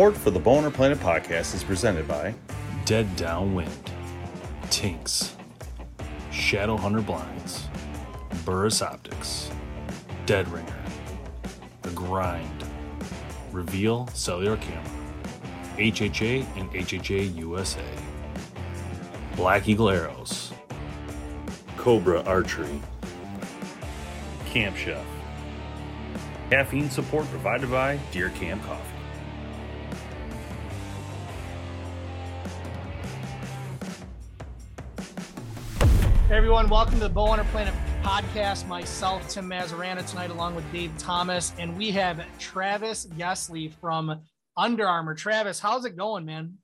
Support for the Bow Hunter Planet podcast is presented by Dead Downwind, Tinks, Shadow Hunter Blinds, Burris Optics, Dead Ringer, The Grind, Reveal Cellular Camera, HHA and HHA USA, Black Eagle Arrows, Cobra Archery, Camp Chef. Caffeine support provided by Deer Camp Coffee. Hey everyone, welcome to the Bow Hunter Planet podcast. Myself, Tim Mazarana, tonight, along with Dave Thomas, and we have Travis Gessley from Under Armour. Travis, how's it going, man?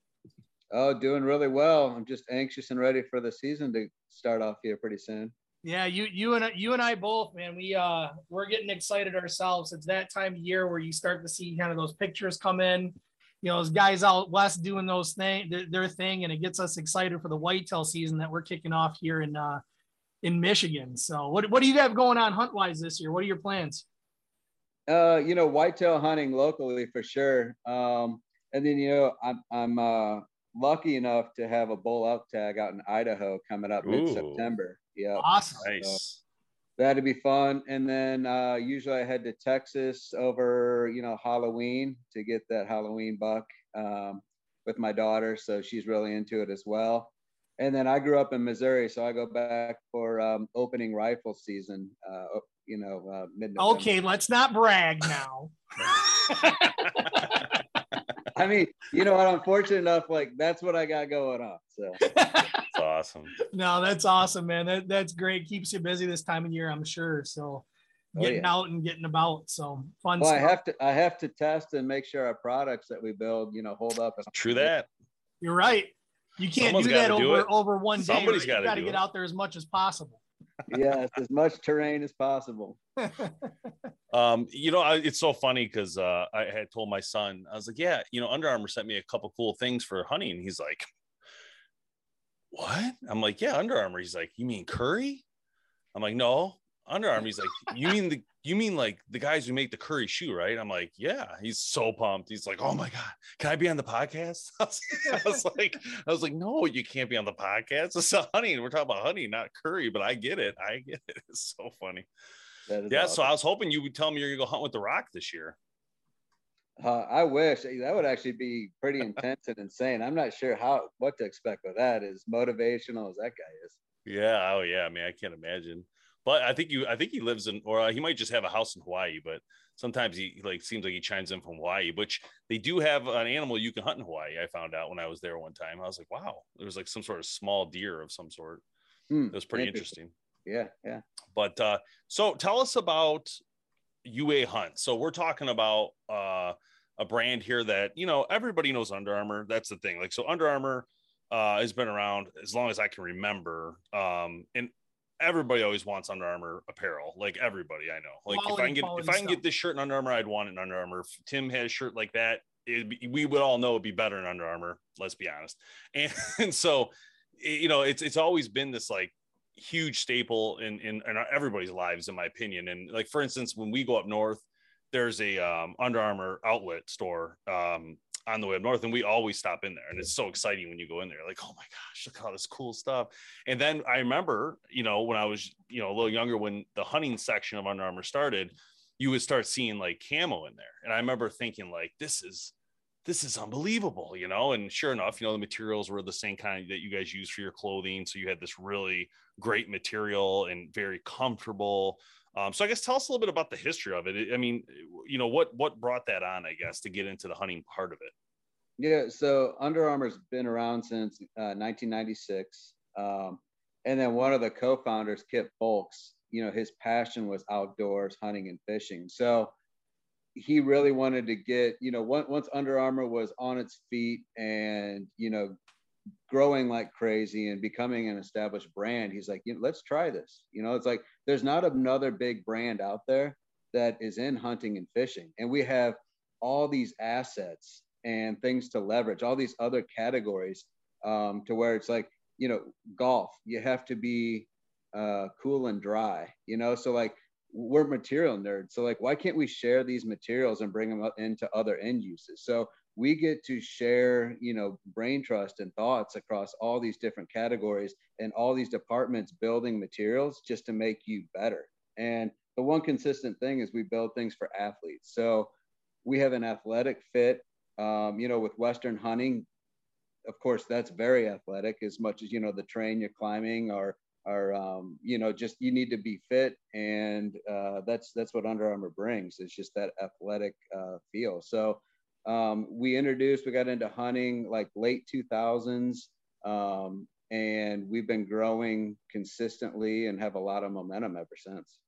Oh, doing really well. I'm just anxious and ready for the season to start off here pretty soon. Yeah, you you and you and I both, man. We uh we're getting excited ourselves. It's that time of year where you start to see kind of those pictures come in. You know, those guys out west doing those thing their, their thing, and it gets us excited for the whitetail season that we're kicking off here in uh in Michigan. So, what what do you have going on hunt wise this year? What are your plans? Uh, you know, whitetail hunting locally for sure. Um, and then you know, I'm I'm uh lucky enough to have a bull elk tag out in Idaho coming up mid September. Yeah, Awesome. Nice. That'd be fun. And then uh, usually I head to Texas over you know Halloween to get that Halloween buck um, with my daughter, so she's really into it as well. And then I grew up in Missouri, so I go back for um, opening rifle season. Uh, you know, uh, mid. Okay, let's not brag now. I mean, you know what? I'm fortunate enough, like that's what I got going on. So That's awesome. no, that's awesome, man. That, that's great. Keeps you busy this time of year, I'm sure. So Oh, getting yeah. out and getting about. So fun well, I have to I have to test and make sure our products that we build, you know, hold up. True that. You're right. You can't Someone's do that gotta do over it. over one day. Somebody's right? gotta You got to get it. out there as much as possible. Yes, as much terrain as possible. Um, you know, I, it's so funny because uh, I had told my son, I was like, "Yeah, you know, Under Armour sent me a couple cool things for hunting." And he's like, "What?" I'm like, "Yeah, Under Armour." He's like, "You mean Curry?" I'm like, "No, Under Armour." He's like, "You mean the you mean like the guys who make the Curry shoe, right?" I'm like, "Yeah." He's so pumped. He's like, "Oh my god, can I be on the podcast?" I was, I was like, "I was like, no, you can't be on the podcast. It's a hunting. We're talking about hunting, not Curry." But I get it. I get it. It's so funny. Is Yeah, so I was hoping you would tell me you're gonna go hunt with the Rock this year. Uh, I wish that would actually be pretty intense and insane. I'm not sure how what to expect with that. As motivational as that guy is. Yeah, oh yeah, I mean, I can't imagine. But I think you, I think he lives in, or uh, he might just have a house in Hawaii. But sometimes he like seems like he chimes in from Hawaii, which they do have an animal you can hunt in Hawaii. I found out when I was there one time. I was like, wow, there was like some sort of small deer of some sort. Hmm, It was pretty interesting. Yeah, yeah. But uh, so tell us about UA Hunt. So we're talking about uh, a brand here that you know everybody knows Under Armour. That's the thing. Like so, Under Armour uh, has been around as long as I can remember, um, and everybody always wants Under Armour apparel. Like everybody I know. Like if I can get if quality I can stuff. get this shirt in Under Armour, I'd want it in Under Armour. If Tim had a shirt like that, it'd be, we would all know it'd be better in Under Armour. Let's be honest. And, and so, it- you know, it's it's always been this like huge staple in, in in everybody's lives, in my opinion. And like for instance, when we go up north, there's a um, Under Armour outlet store um, on the way up north, and we always stop in there, and it's so exciting when you go in there. Like, oh my gosh, look at all this cool stuff. And then I remember, you know, when I was, you know, a little younger, when the hunting section of Under Armour started, you would start seeing like camo in there, and I remember thinking like, this is this is unbelievable, you know. And sure enough, you know, the materials were the same kind that you guys use for your clothing. So you had this really great material and very comfortable. Um, so I guess tell us a little bit about the history of it. I mean, you know, what what brought that on, I guess, to get into the hunting part of it. Yeah, so Under Armour's been around since uh, 1996, um, and then one of the co-founders, Kip Fulks, you know, his passion was outdoors, hunting and fishing. So he really wanted to get, you know, once Under Armour was on its feet and, you know, growing like crazy and becoming an established brand, he's like, you know, let's try this. You know, it's like there's not another big brand out there that is in hunting and fishing. And we have all these assets and things to leverage, all these other categories um, to where it's like, you know, golf, you have to be uh, cool and dry, you know? So like we're material nerds. So like, why can't we share these materials and bring them up into other end uses? So we get to share, you know, brain trust and thoughts across all these different categories and all these departments building materials just to make you better. And the one consistent thing is we build things for athletes. So we have an athletic fit. Um, you know, with Western hunting, of course, that's very athletic as much as, you know, the train you're climbing or or um, you know just you need to be fit and uh, that's that's what Under Armour brings it's just that athletic uh, feel so um, we introduced we got into hunting like late 2000s um, and we've been growing consistently and have a lot of momentum ever since.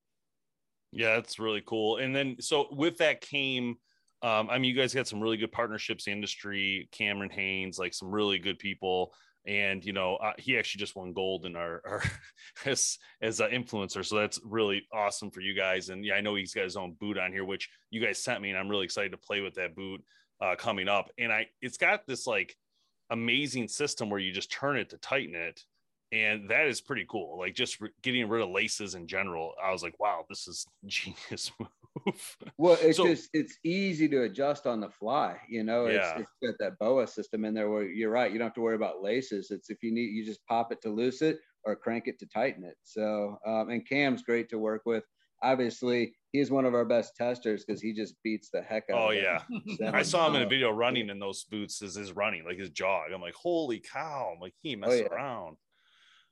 Yeah that's really cool. And then so with that came um, I mean, you guys got some really good partnerships, industry, Cameron Hanes, like some really good people. And you know uh, he actually just won gold in our, our as as an influencer. So that's really awesome for you guys. And yeah i know he's got his own boot on here which you guys sent me and i'm really excited to play with that boot uh, coming up. And i it's got this like amazing system where you just turn it to tighten it. And that is pretty cool. Like just re- getting rid of laces in general i was like wow this is genius move. Well it's so, just it's easy to adjust on the fly you know? It's, yeah. it's got that boa system in there where you're right you don't have to worry about laces. It's if you need you just pop it to loose it or crank it to tighten it. So um, and cam's great to work with. Obviously he's one of our best testers because he just beats the heck out of oh yeah i saw him in a video running in those boots as his running like his jog i'm like holy cow I'm like he messed oh, yeah. around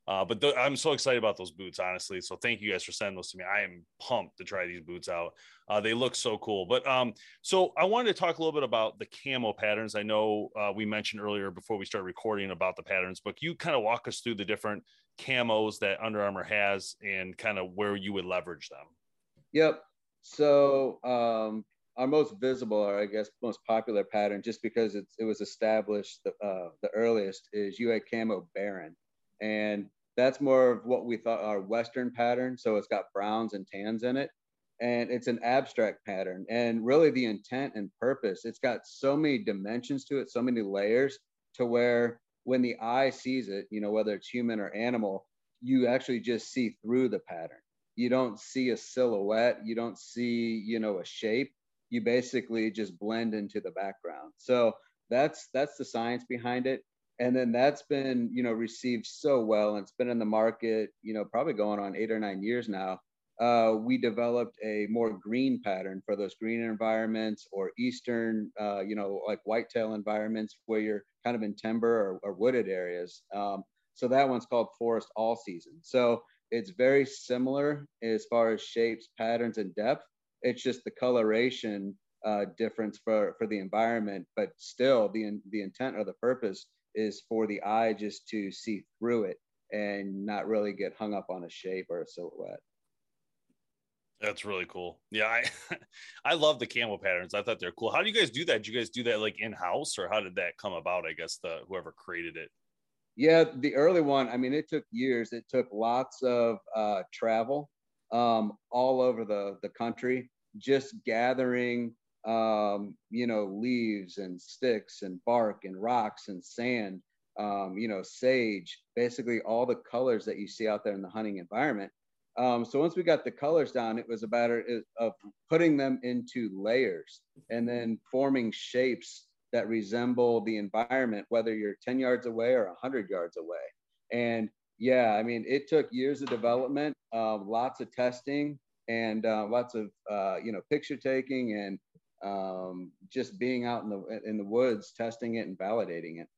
uh, but th- I'm so excited about those boots, honestly. So thank you guys for sending those to me. I am pumped to try these boots out. Uh, they look so cool. But um, so I wanted to talk a little bit about the camo patterns. I know uh, we mentioned earlier before we start recording about the patterns, but you kind of walk us through the different camos that Under Armour has and kind of where you would leverage them. Yep. So um, our most visible, or I guess most popular pattern, just because it was established the, uh, the earliest, is had camo Barren. And that's more of what we thought our Western pattern. So it's got browns and tans in it. And it's an abstract pattern. And really, the intent and purpose, it's got so many dimensions to it, so many layers to where when the eye sees it, you know, whether it's human or animal, you actually just see through the pattern. You don't see a silhouette, you don't see, you know, a shape. You basically just blend into the background. So that's that's the science behind it and then that's been you know received so well and it's been in the market you know probably going on eight or nine years now uh, we developed a more green pattern for those green environments or eastern uh, you know like whitetail environments where you're kind of in timber or, or wooded areas um, so that one's called forest all season so it's very similar as far as shapes patterns and depth it's just the coloration uh, difference for for the environment but still the the intent or the purpose is for the eye just to see through it and not really get hung up on a shape or a silhouette. That's really cool. Yeah, I I love the camo patterns. I thought they're cool. How do you guys do that? Do you guys do that like in house, or how did that come about? I guess the whoever created it. Yeah, the early one. I mean, it took years. It took lots of uh, travel um, all over the the country, just gathering um, you know, leaves and sticks and bark and rocks and sand, um, you know, sage, basically all the colors that you see out there in the hunting environment. Um, so once we got the colors down, it was a matter of putting them into layers and then forming shapes that resemble the environment, whether you're 10 yards away or 100 yards away. And yeah, I mean, it took years of development, uh, lots of testing, and uh, lots of uh, you know picture taking and um, just being out in the in the woods, testing it and validating it.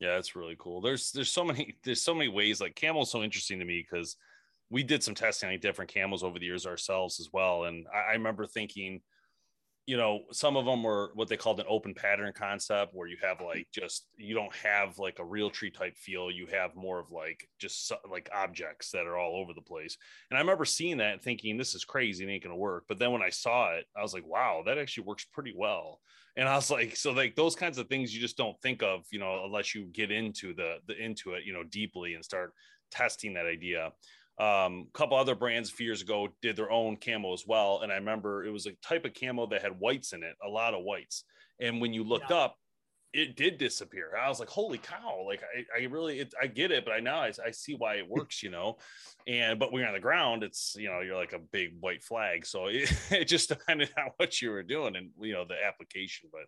Yeah, that's really cool. There's there's so many there's so many ways. Like camo's so interesting to me because we did some testing on different camos over the years ourselves as well, and I, I remember thinking you know, some of them were what they called an open pattern concept, where you have like just you don't have like a real tree type feel. You have more of like just like objects that are all over the place. And I remember seeing that and thinking, this is crazy, it ain't gonna work. But then when I saw it, I was like, wow, that actually works pretty well. And I was like, so like those kinds of things you just don't think of, you know, unless you get into the the into it, you know, deeply and start testing that idea. Um, a couple other brands a few years ago did their own camo as well. And I remember it was a type of camo that had whites in it, a lot of whites. And when you looked yeah. up, it did disappear. I was like, holy cow. Like I, I really, it, I get it, but I now I, I see why it works, you know? And, but when you're on the ground, it's, you know, you're like a big white flag. So it, it just depended on what you were doing and, you know, the application, but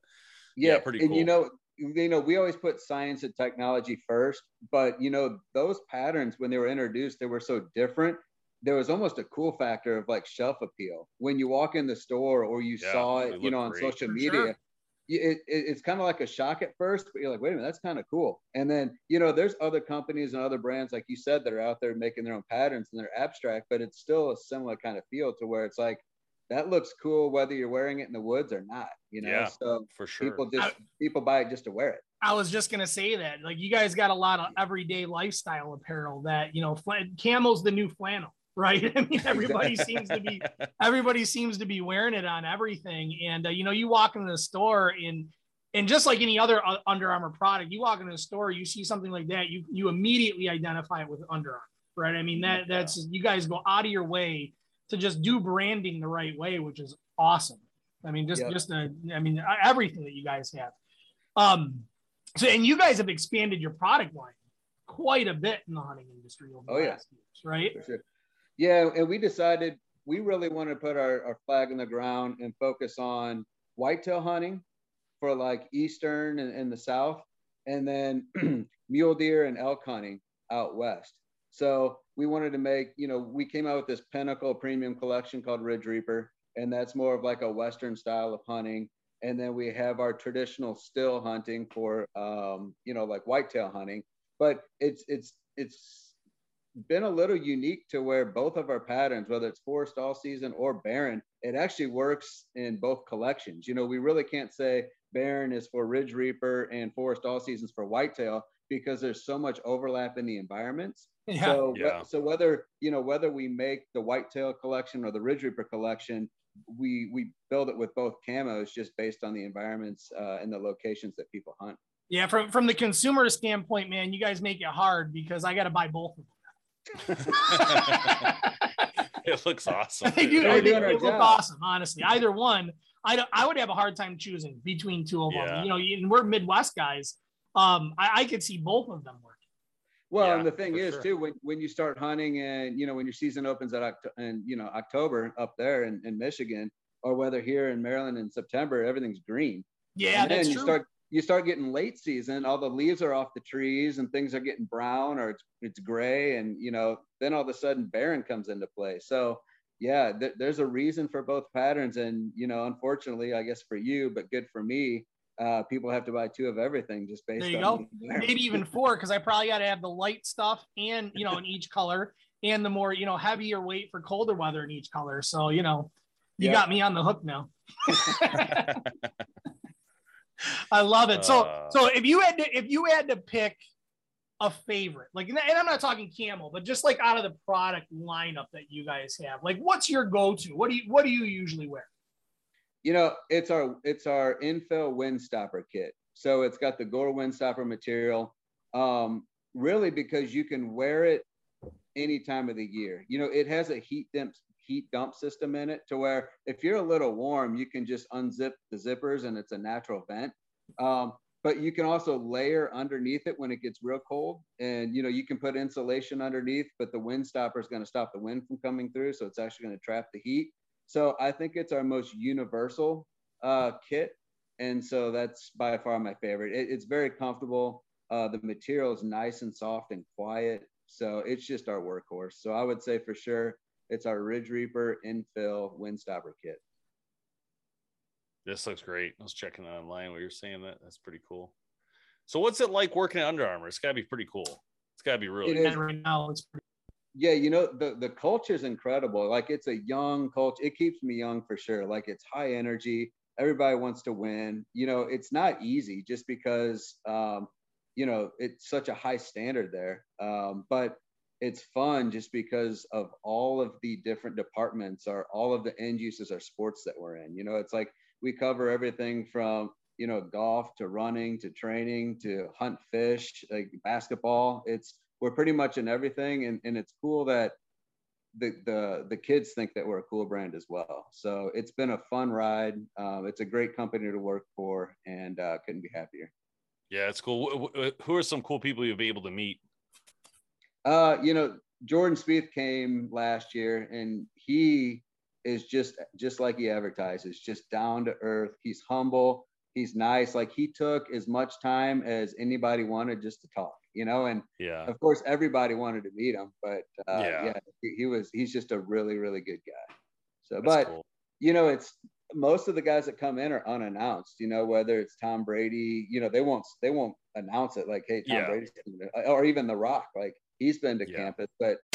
yeah, yeah pretty and cool. you know, you know, we always put science and technology first, but you know, those patterns when they were introduced, they were so different. There was almost a cool factor of like shelf appeal. When you walk in the store or you yeah, saw it, you know, on great. social media, sure. it, it, it's kind of like a shock at first, but you're like, wait a minute, that's kind of cool. And then, you know, there's other companies and other brands, like you said, that are out there making their own patterns and they're abstract, but it's still a similar kind of feel to where it's like, that looks cool whether you're wearing it in the woods or not you know? Yeah, so for sure. people just I, people buy it just to wear it. I was just gonna say that like you guys got a lot of everyday lifestyle apparel that you know fl- camo's the new flannel right? I mean everybody seems to be everybody seems to be wearing it on everything. And uh, you know you walk into the store and and just like any other uh, Under Armour product, you walk into the store, you see something like that, you you immediately identify it with Under Armour, right? I mean that that's you guys go out of your way to just do branding the right way, which is awesome. I mean, just yep. just a, I mean, everything that you guys have. Um, so and you guys have expanded your product line quite a bit in the hunting industry over oh, the last yeah. years, right? Sure. Yeah, and we decided we really want to put our, our flag in the ground and focus on whitetail hunting for like eastern and, and the south, and then mule deer and elk hunting out west. So we wanted to make, you know, we came out with this pinnacle premium collection called Ridge Reaper, and that's more of like a Western style of hunting. And then we have our traditional still hunting for, um, you know, like whitetail hunting. But it's it's it's been a little unique to where both of our patterns, whether it's forest all season or barren, it actually works in both collections. You know, we really can't say barren is for Ridge Reaper and forest all seasons for whitetail because there's so much overlap in the environments yeah. So, yeah. so whether you know whether we make the whitetail collection or the Ridge Reaper collection, we we build it with both camos just based on the environments uh, and the locations that people hunt. Yeah, from from the consumer standpoint, man, you guys make it hard because I got to buy both of them. it looks awesome. They do. They, they look job. awesome. Honestly, either one, I don't, I would have a hard time choosing between two of yeah. them. You know, and we're Midwest guys. Um, I, I could see both of them work. Well, yeah, and the thing is sure. too, when, when you start hunting and you know when your season opens at October and you know October up there in, in Michigan, or whether here in Maryland in September, everything's green. Yeah, and then you true. start you start getting late season, all the leaves are off the trees and things are getting brown or it's it's gray, and you know then all of a sudden barren comes into play. So yeah, th- there's a reason for both patterns, and you know unfortunately, I guess for you, but good for me, uh, people have to buy two of everything just based. There you go. Maybe even four because I probably got to have the light stuff and you know in each color, and the more you know heavier weight for colder weather in each color. So you know, you got me on the hook now. I love it. So uh, so if you had to if you had to pick a favorite, like and I'm not talking camo, but just like out of the product lineup that you guys have, like what's your go-to? What do you what do you usually wear? You know, it's our it's our Infil windstopper kit. So it's got the Gore windstopper material. Um, really because you can wear it any time of the year. You know, it has a heat dump heat dump system in it to where if you're a little warm, you can just unzip the zippers and it's a natural vent. Um, but you can also layer underneath it when it gets real cold and you know you can put insulation underneath but the wind stopper is going to stop the wind from coming through so it's actually going to trap the heat so I think it's our most universal uh, kit. and so that's by far my favorite. It, it's very comfortable. Uh, the material is nice and soft and quiet, so it's just our workhorse. So I would say for sure it's our Ridge Reaper Infil windstopper kit. This looks great. I was checking that online while you're saying that. That's pretty cool. So what's it like working at Under Armour? It's got to be pretty cool. It's got to be really. It is. right now it's pretty yeah you know the the culture is incredible. Like it's a young culture it keeps me young for sure. Like it's high energy everybody wants to win. You know it's not easy just because um you know it's such a high standard there. Um but it's fun just because of all of the different departments or all of the end uses or sports that we're in. You know it's like we cover everything from you know golf to running to training to hunt fish like basketball. It's we're pretty much in everything and, and it's cool that the, the the kids think that we're a cool brand as well. So it's been a fun ride. Um, it's a great company to work for and uh, couldn't be happier. Yeah it's cool. Who are some cool people you'll be able to meet? Uh you know jordan Spieth came last year and he is just just like he advertises just down to earth. He's humble. He's nice. Like he took as much time as anybody wanted just to talk you know, and yeah, of course everybody wanted to meet him, but uh, yeah, yeah he, he, was he's just a really really good guy. So, That's but cool. you know, it's most of the guys that come in are unannounced. You know, whether it's Tom Brady, you know, they won't they won't announce it like, hey, Tom yeah. Brady's, or even The Rock, like he's been to yeah. campus, but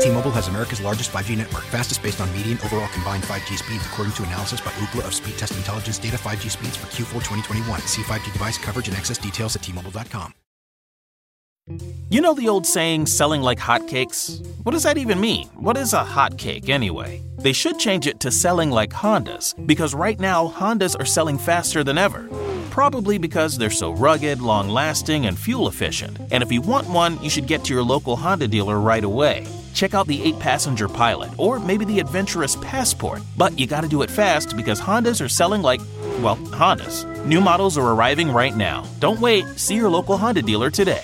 T-Mobile has America's largest 5G network, fastest based on median overall combined 5G speeds, according to analysis by Ookla of Speed Test Intelligence data. 5G speeds for Q4 2021. See 5G device coverage and access details at T-Mobile.com. You know the old saying, "Selling like hotcakes." What does that even mean? What is a hotcake anyway? They should change it to selling like Hondas, because right now Hondas are selling faster than ever. Probably because they're so rugged, long lasting, and fuel efficient. And if you want one, you should get to your local Honda dealer right away. Check out the 8 passenger Pilot or maybe the adventurous Passport. But you gotta do it fast because Hondas are selling like, well, Hondas. New models are arriving right now. Don't wait, see your local Honda dealer today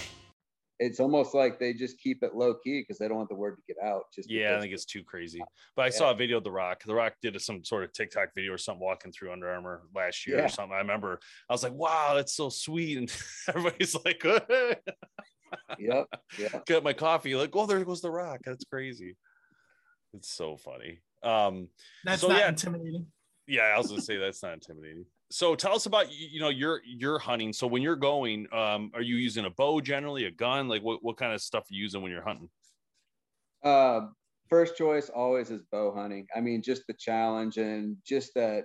it's almost like they just keep it low key because they don't want the word to get out. Just yeah, I think it's too crazy. But I yeah. saw a video of The Rock. The Rock did some sort of TikTok video or something walking through Under Armour last year yeah. or something. I remember I was like, wow, that's so sweet. And everybody's like, yep, yeah. Get my coffee. Like, oh, there goes The Rock. That's crazy. It's so funny. Um, that's so, not yeah, intimidating. Yeah, I was gonna say that's not intimidating so tell us about you know your your hunting so when you're going um are you using a bow generally a gun like what, what kind of stuff are you using when you're hunting uh first choice always is bow hunting i mean just the challenge and just that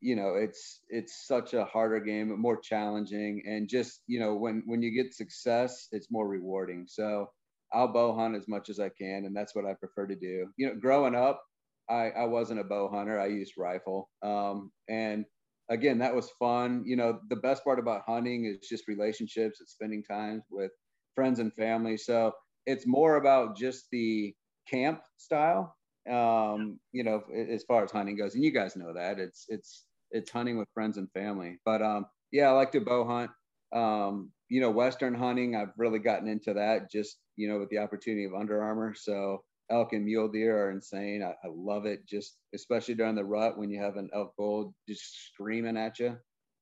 you know it's it's such a harder game more challenging and just you know when when you get success it's more rewarding so i'll bow hunt as much as i can and that's what i prefer to do you know growing up i i wasn't a bow hunter i used rifle um and again, that was fun. You know, the best part about hunting is just relationships and spending time with friends and family. So it's more about just the camp style, um, you know, as far as hunting goes. And you guys know that it's, it's, it's hunting with friends and family. But um, yeah, I like to bow hunt. Um, you know, Western hunting, I've really gotten into that just, you know, with the opportunity of Under Armour. So elk and mule deer are insane. I, I, love it, just especially during the rut when you have an elk bull just screaming at you.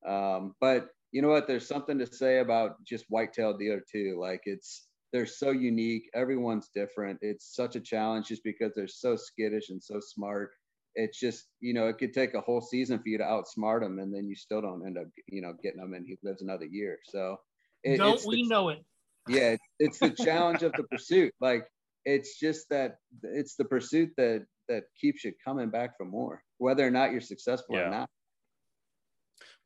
Um, but you know what? There's something to say about just whitetail deer too. Like it's they're so unique. Everyone's different. It's such a challenge just because they're so skittish and so smart. It's just you know it could take a whole season for you to outsmart them, and then you still don't end up you know getting them, and he lives another year. So it, don't we the, know it? Yeah, it's the challenge of the pursuit. Like it's just that it's the pursuit that that keeps you coming back for more, whether or not you're successful yeah. or not.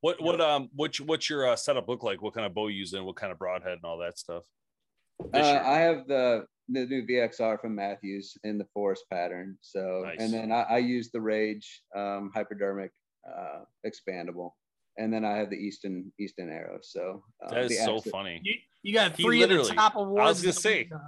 What what um what's what's your uh, setup look like? What kind of bow you using? What kind of broadhead and all that stuff? Uh, I have the the new VXR from Mathews in the forest pattern. So nice. and then I, I, use the Rage um, hypodermic uh, expandable, and then I have the Easton Easton arrow. So uh, that is so funny. You, you got three of the top awards. I was gonna say.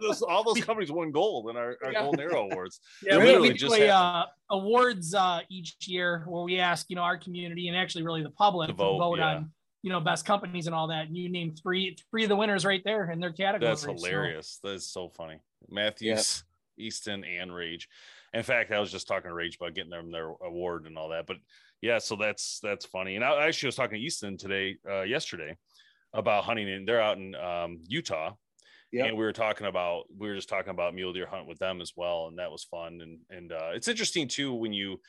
those, all those companies won gold in our, our Yeah. Golden Arrow Awards. Yeah, we, literally we do just a, uh, awards uh, each year where we ask, you know, our community and actually really the public To to vote, vote, yeah. on, you know, best companies and all that. And you name three three of the winners right there in their category. That's hilarious. That's so funny. Mathews, Easton, and Rage. In fact, I was just talking to Rage about getting them their award and all that. But yeah, so that's that's funny. And I actually was talking to Easton today, uh, yesterday, about hunting. And they're out in um, Utah, Yep. and we were talking about we were just talking about mule deer hunt with them as well, and that was fun. And and uh, it's interesting too when you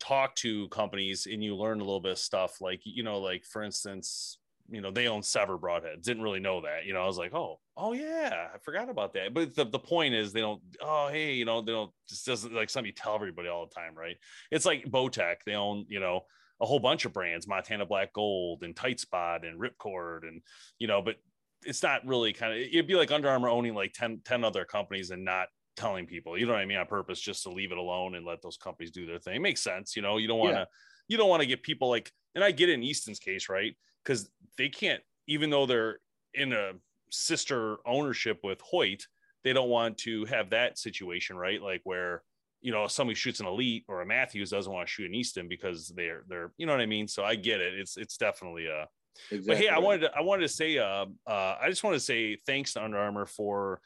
talk to companies and you learn a little bit of stuff. Like you know, like for instance, you know they own SEVR Broadhead. Didn't really know that. You know, I was like, oh, oh yeah, I forgot about that. But the, the point is, they don't. Oh hey, you know, they don't. Just doesn't like you tell everybody all the time, right? It's like Bowtech. They own you know a whole bunch of brands, Montana Black Gold and Tight Spot and Ripcord and you know, but it's not really kind of it'd be like Under Armour owning like 10, 10 other companies and not telling people, you know what I mean, on purpose, just to leave it alone and let those companies do their thing. It makes sense, you know. You don't want to Yeah. you don't want to get people like and I get it in Easton's case, right? Because they can't, even though they're in a sister ownership with Hoyt, they don't want to have that situation, right? Like where you know somebody shoots an elite or a Mathews doesn't want to shoot an Easton because they're they're you know what I mean. So I get it. It's it's definitely a Exactly. but hey, I wanted to I wanted to say uh, uh I just want to say thanks to Under Armour for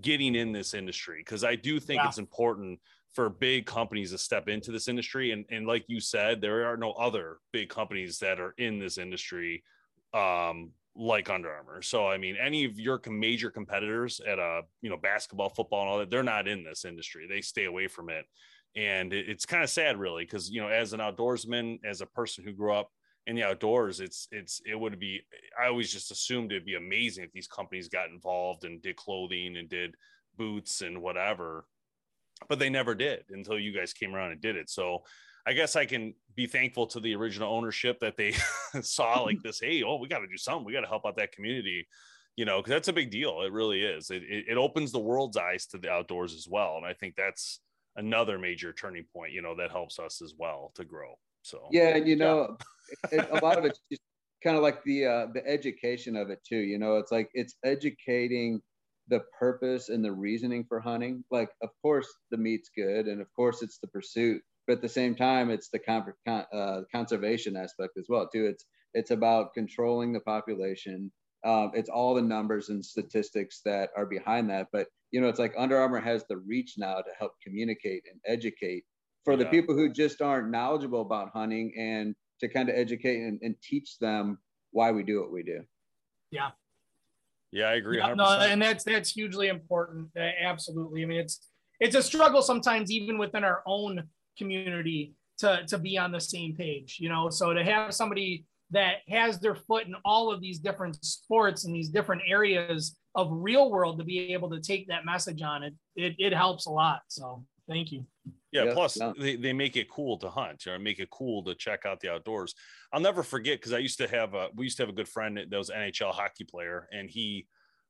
getting in this industry because I do think Yeah. it's important for big companies to step into this industry and and like you said there are no other big companies that are in this industry um like Under Armour. So I mean any of your major competitors at a you know basketball, football and all that they're not in this industry. They stay away from it. And it- it's kind of sad really because you know as an outdoorsman, as a person who grew up in the outdoors it's it's it would be i always just assumed it'd be amazing if these companies got involved and did clothing and did boots and whatever but they never did until you guys came around and did it. So i guess i can be thankful to the original ownership that they saw like this hey oh we got to do something. We got to help out that community you know because that's a big deal. It really is. It, it, it opens the world's eyes to the outdoors as well. And i think that's another major turning point you know that helps us as well to grow so yeah and you know it, a lot of it's just kind of like the uh, the education of it too you know it's like it's educating the purpose and the reasoning for hunting. Like of course the meat's good and of course it's the pursuit but at the same time it's the con- con- uh, conservation aspect as well too. It's it's about controlling the population. Um, it's all the numbers and statistics that are behind that but you know it's like Under Armour has the reach now to help communicate and educate for the Yeah. people who just aren't knowledgeable about hunting and to kind of educate and, and teach them why we do what we do yeah Yeah, i agree Yeah, 100%. no, and that's that's hugely important. Absolutely. I mean, it's it's a struggle sometimes, even within our own community, to to be on the same page. You know, so to have somebody that has their foot in all of these different sports and these different areas of real world to be able to take that message on it, it, it helps a lot. So thank you. Yeah, Yeah, plus yeah. They, they make it cool to hunt or make it cool to check out the outdoors. I'll never forget because I used to have a we used to have a good friend that was an NHL hockey player, and he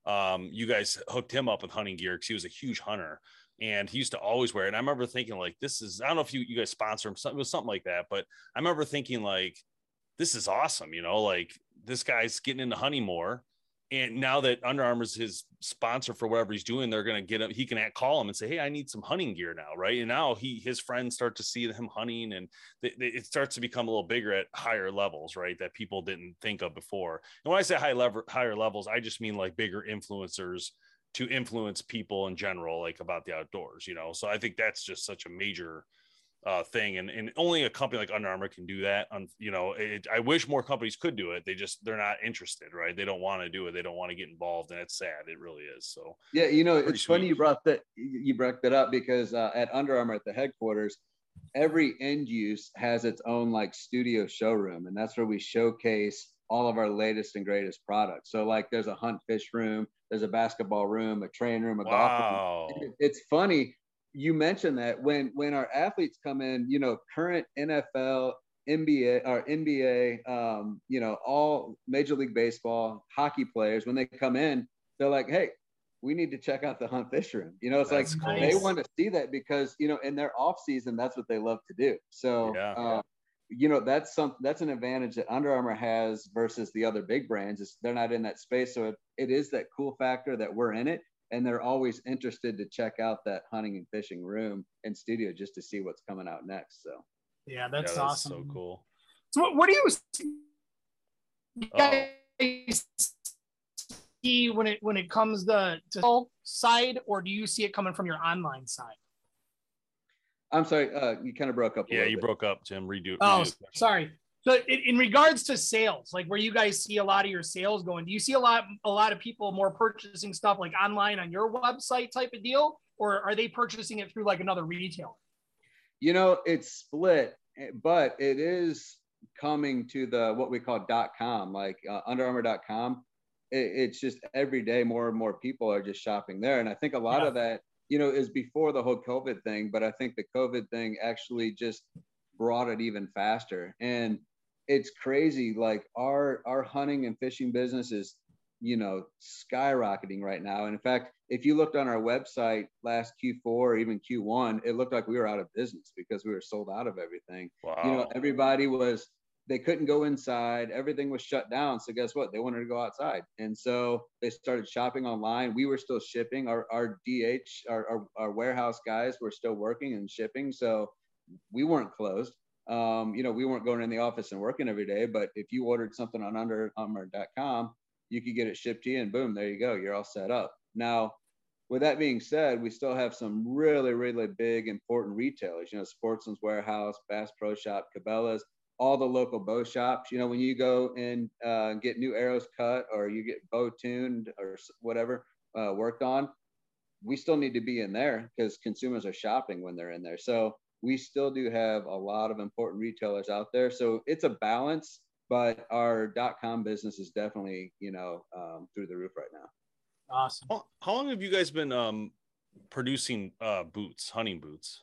um you guys hooked him up with hunting gear because he was a huge hunter and he used to always wear it. And I remember thinking, like, this is I don't know if you, you guys sponsor him, something it was something like that, but I remember thinking like this is awesome, you know, like this guy's getting into hunting more. And now that Under Armour's his sponsor for whatever he's doing, they're gonna get him. He can call him and say, "Hey, I need some hunting gear now, right?" And now he his friends start to see him hunting, and it starts to become a little bigger at higher levels, right? That people didn't think of before. And when I say high level, higher levels, I just mean like bigger influencers to influence people in general, like about the outdoors, you know. So I think that's just such a major uh, thing, and and only a company like Under Armour can do that. On you know, it, I wish more companies could do it. They just they're not interested, right? They don't want to do it. They don't want to get involved, and it's sad. It really is. So Yeah, you know, Pretty it's funny you brought that you brought that up because uh, at Under Armour at the headquarters, every end use has its own like studio showroom, and that's where we showcase all of our latest and greatest products. So like, there's a hunt fish room, there's a basketball room, a train room, a golf room. wow, It's funny you mentioned that when when our athletes come in, you know, current NFL, NBA, or NBA, um, you know, all Major League Baseball, hockey players, when they come in, they're like, "Hey, we need to check out the hunt fish room." You know, it's That's like cool. they want to see that because you know, in their off season, that's what they love to do. So, Yeah. uh, you know, that's some that's an advantage that Under Armour has versus the other big brands. Is they're not in that space, so it, it is that cool factor that we're in it and they're always interested to check out that hunting and fishing room and studio just to see what's coming out next. So yeah, that's, Yeah, awesome. So cool. So what, what do you you guys see when it when it comes to to side, or do you see it coming from your online side? I'm sorry, uh, you kind of broke up. A Yeah, you bit. Oh, broke up, Tim. Redo. redo Oh, the question. sorry. So in, regards to sales, like where you guys see a lot of your sales going, do you see a lot a lot of people more purchasing stuff like online on your website type of deal, or are they purchasing it through like another retailer? You know, it's split, eh, but it is coming to the what we call dot com, like uh, UnderArmour.com. It, it's just every day more and more people are just shopping there, and I think a lot Yeah. of that, you know, is before the whole COVID thing. But I think the COVID thing actually just brought it even faster, and it's crazy. Like our our hunting and fishing business is, you know, skyrocketing right now. And in fact, if you looked on our website last Q4 or even Q1, it looked like we were out of business because we were sold out of everything. Wow. You know, everybody was they couldn't go inside. Everything was shut down. So guess what? They wanted to go outside, and so they started shopping online. We were still shipping. Our our DH our our, our warehouse guys were still working and shipping. So we weren't closed. Um, you know, we weren't going in the office and working every day. But if you ordered something on UnderArmour.com, you could get it shipped to you, and boom, there you go. You're all set up. Now, with that being said, we still have some really, really big, important retailers. You know, Sportsman's Warehouse, Bass Pro Shop, Cabela's, all the local bow shops. You know, when you go and uh, get new arrows cut or you get bow tuned or whatever uh, worked on, we still need to be in there because consumers are shopping when they're in there. So we still do have a lot of important retailers out there. So it's a balance, but our dot com business is definitely, you know, um, through the roof right now. Awesome. How, how long have you guys been um producing uh boots, hunting boots?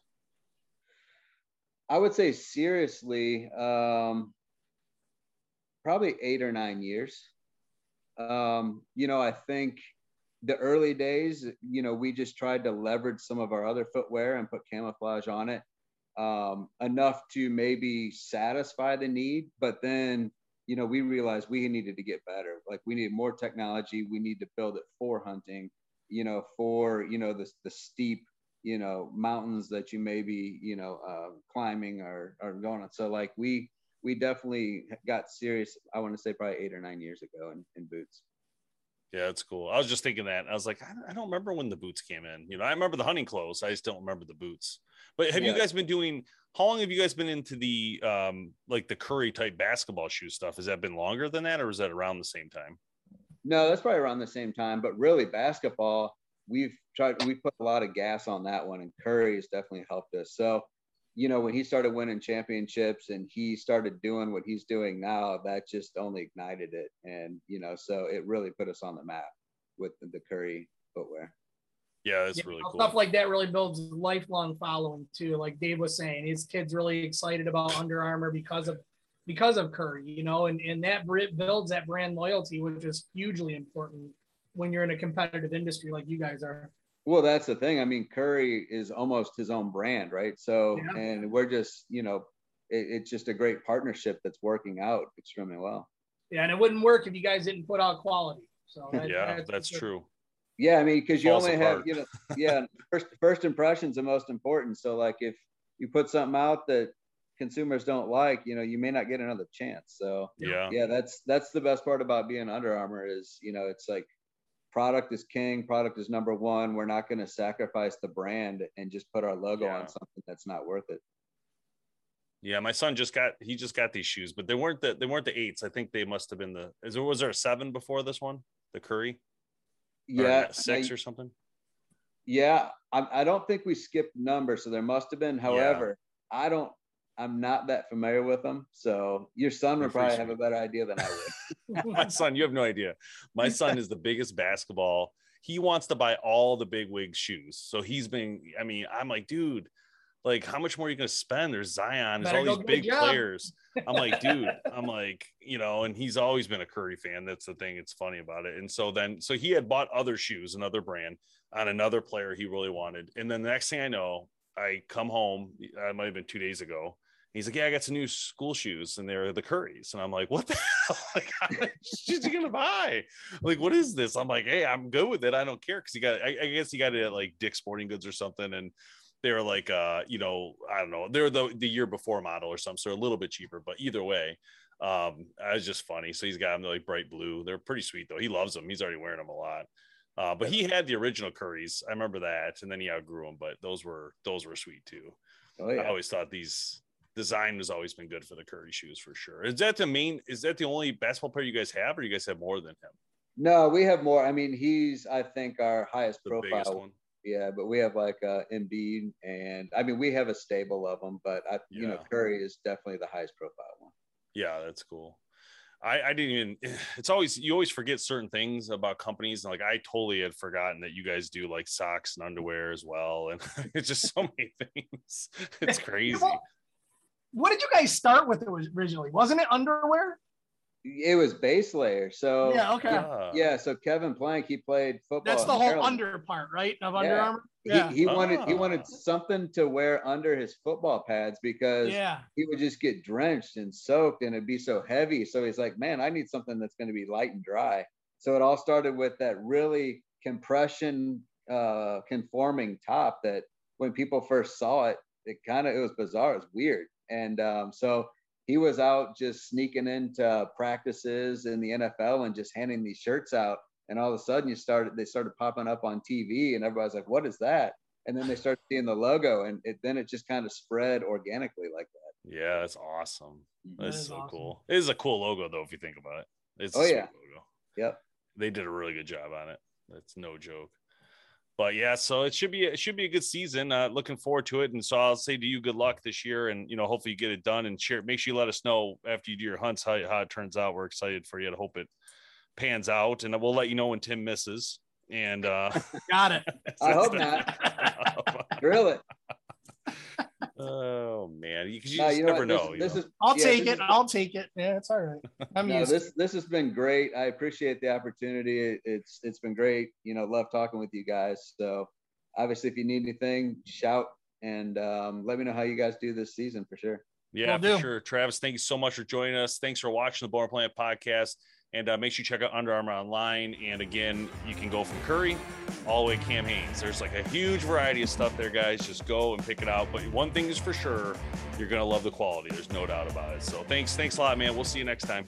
I would say seriously, um, probably eight or nine years. Um, you know, I think the early days, you know, we just tried to leverage some of our other footwear and put camouflage on it um, enough to maybe satisfy the need. But then, you know, we realized we needed to get better. Like we need more technology. We need to build it for hunting, you know, for, you know, the, the steep, you know, mountains that you may be, you know, uh, climbing or, or going on. So like we, we definitely got serious. I want to say probably eight or nine years ago in, in boots. Yeah, that's cool. I was just thinking that. I was like, I don't, remember when the boots came in. You know, I remember the hunting clothes. I just don't remember the boots. But have you guys been doing? How long have you guys been into the um like the Curry type basketball shoe stuff? Has that been longer than that, or is that around the same time? No, that's probably around the same time. But really, basketball, we've tried. We put a lot of gas on that one, and Curry has definitely helped us. So, you know, when he started winning championships and he started doing what he's doing now, that just only ignited it, and you know, so it really put us on the map with the, the Curry footwear. Yeah, that's Yeah, really cool. Stuff like that really builds lifelong following too. Like Dave was saying, his kids really excited about Under Armour because of because of Curry, you know, and and that builds that brand loyalty, which is hugely important when you're in a competitive industry like you guys are. Well, that's the thing. I mean, Curry is almost his own brand, right? So, Yeah. and we're just, you know, it, it's just a great partnership that's working out extremely well. Yeah, and it wouldn't work if you guys didn't put out quality. So that- yeah, that's true. Yeah, I mean, because you Falls only apart. have, you know, yeah, first first impressions are most important. So, like, if you put something out that consumers don't like, you know, you may not get another chance. So, Yeah. yeah, that's that's the best part about being Under Armour is, you know, it's like product is king, product is number one. We're not going to sacrifice the brand and just put our logo Yeah. on something that's not worth it. Yeah, my son just got he just got these shoes, but they weren't the they weren't the eights. I think they must have been the is there was there a seven before this one? The Curry? Or Yeah, six I- or something. Yeah, I, I don't think we skipped numbers, so there must have been. However, I don't. I'm not that familiar with them, so your son would probably have a better idea than I would. my son, you have no idea. My son is the biggest basketball. He wants to buy all the big wig shoes. So he's been, I mean, I'm like, dude, like, how much more are you going to spend? There's Zion, there's Better all these big players. I'm like, dude, I'm like, you know, and he's always been a Curry fan. That's the thing. It's funny about it. And so then, so he had bought other shoes, another brand on another player he really wanted. And then the next thing I know, I come home, I might have been two days ago, He's like, yeah, I got some new school shoes, and they're the Currys. And I'm like, what the hell? Like, many you gonna buy? Like, what is this? I'm like, hey, I'm good with it. I don't care because he got, I, I guess he got it at like Dick's Sporting Goods or something, and they were like, uh, you know, I don't know, they're the the year before model or something, so a little bit cheaper. But either way, um, it's just funny. So he's got them like bright blue. They're pretty sweet though. He loves them. He's already wearing them a lot. Uh, but he had the original Currys. I remember that, and then he outgrew them. But those were those were sweet too. Oh yeah. I always thought these design has always been good for the Curry shoes for sure. Is that the main? Is that the only basketball player you guys have, or you guys have more than him? No, we have more. I mean, he's I think our highest The profile. one. Yeah, but we have like uh Embiid, and I mean we have a stable of them, but I, you know, Curry is definitely the highest profile one. Yeah, that's cool. I, I didn't even. It's always you always forget certain things about companies, and like I totally had forgotten that you guys do like socks and underwear as well, and it's just so many things. It's crazy. Well, what did you guys start with originally? Wasn't it underwear? It was base layer. So yeah, okay. Yeah. yeah, so Kevin Plank, he played football. That's the whole Maryland. under part, right? Of Under Yeah. Armour. Yeah. He, he wanted he Ah. wanted something to wear under his football pads because yeah. he would just get drenched and soaked and it'd be so heavy. So he's like, man, I need something that's going to be light and dry. So it all started with that really compression uh, conforming top that when people first saw it, it kind of it was bizarre. It was weird. And um, so he was out just sneaking into practices in the NFL and just handing these shirts out. And all of a sudden, you started they started popping up on TV, and everybody's like, "What is that?" And then they started seeing the logo, and it, then it just kind of spread organically like that. Yeah, that's awesome. That That's is so awesome. cool. It is a cool logo though, if you think about it. It's Oh, sweet yeah. logo. Yep. They did a really good job on it. That's no joke. But yeah, so it should be it should be a good season. Uh, looking forward to it. And so I'll say to you, good luck this year, and you know, hopefully you get it done and share. Make sure you let us know after you do your hunts how, how it turns out. We're excited for you to hope it pans out, and we'll let you know when Tim misses. And uh, Got it. I hope not. Drill it. Oh man, because you No, just you know never what? know. This, you this know? is I'll yeah, take this it. is- I'll take it. Yeah, it's all right. I'm no, used. this this has been great. I appreciate the opportunity. It's it's been great. You know, love talking with you guys. So obviously, if you need anything, shout and um, let me know how you guys do this season for sure. Yeah, Will for do. sure. Travis, thank you so much for joining us. Thanks for watching the Born Planet podcast. And uh, make sure you check out Under Armour online. And again, you can go from Curry all the way to Cam Hanes. There's like a huge variety of stuff there, guys. Just go and pick it out. But one thing is for sure, you're gonna love the quality. There's no doubt about it. So thanks, thanks a lot, man. We'll see you next time.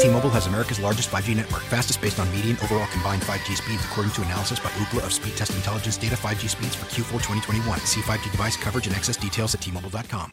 T-Mobile has America's largest 5G network, fastest based on median overall combined 5G speeds, according to analysis by Ookla of Speed Test Intelligence data. 5G speeds for Q4 2021. See 5G device coverage and access details at T-Mobile.com.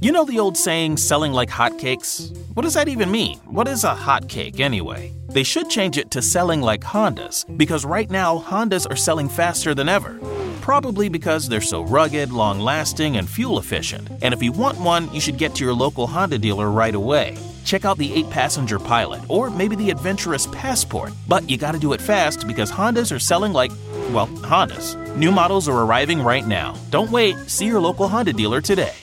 You know the old saying, selling like hotcakes? What does that even mean? What is a hotcake anyway? They should change it to selling like Hondas, because right now, Hondas are selling faster than ever. Probably because they're so rugged, long lasting, and fuel efficient. And if you want one, you should get to your local Honda dealer right away. Check out the 8 passenger Pilot, or maybe the adventurous Passport. But you gotta do it fast because Hondas are selling like, well, Hondas. New models are arriving right now. Don't wait, see your local Honda dealer today.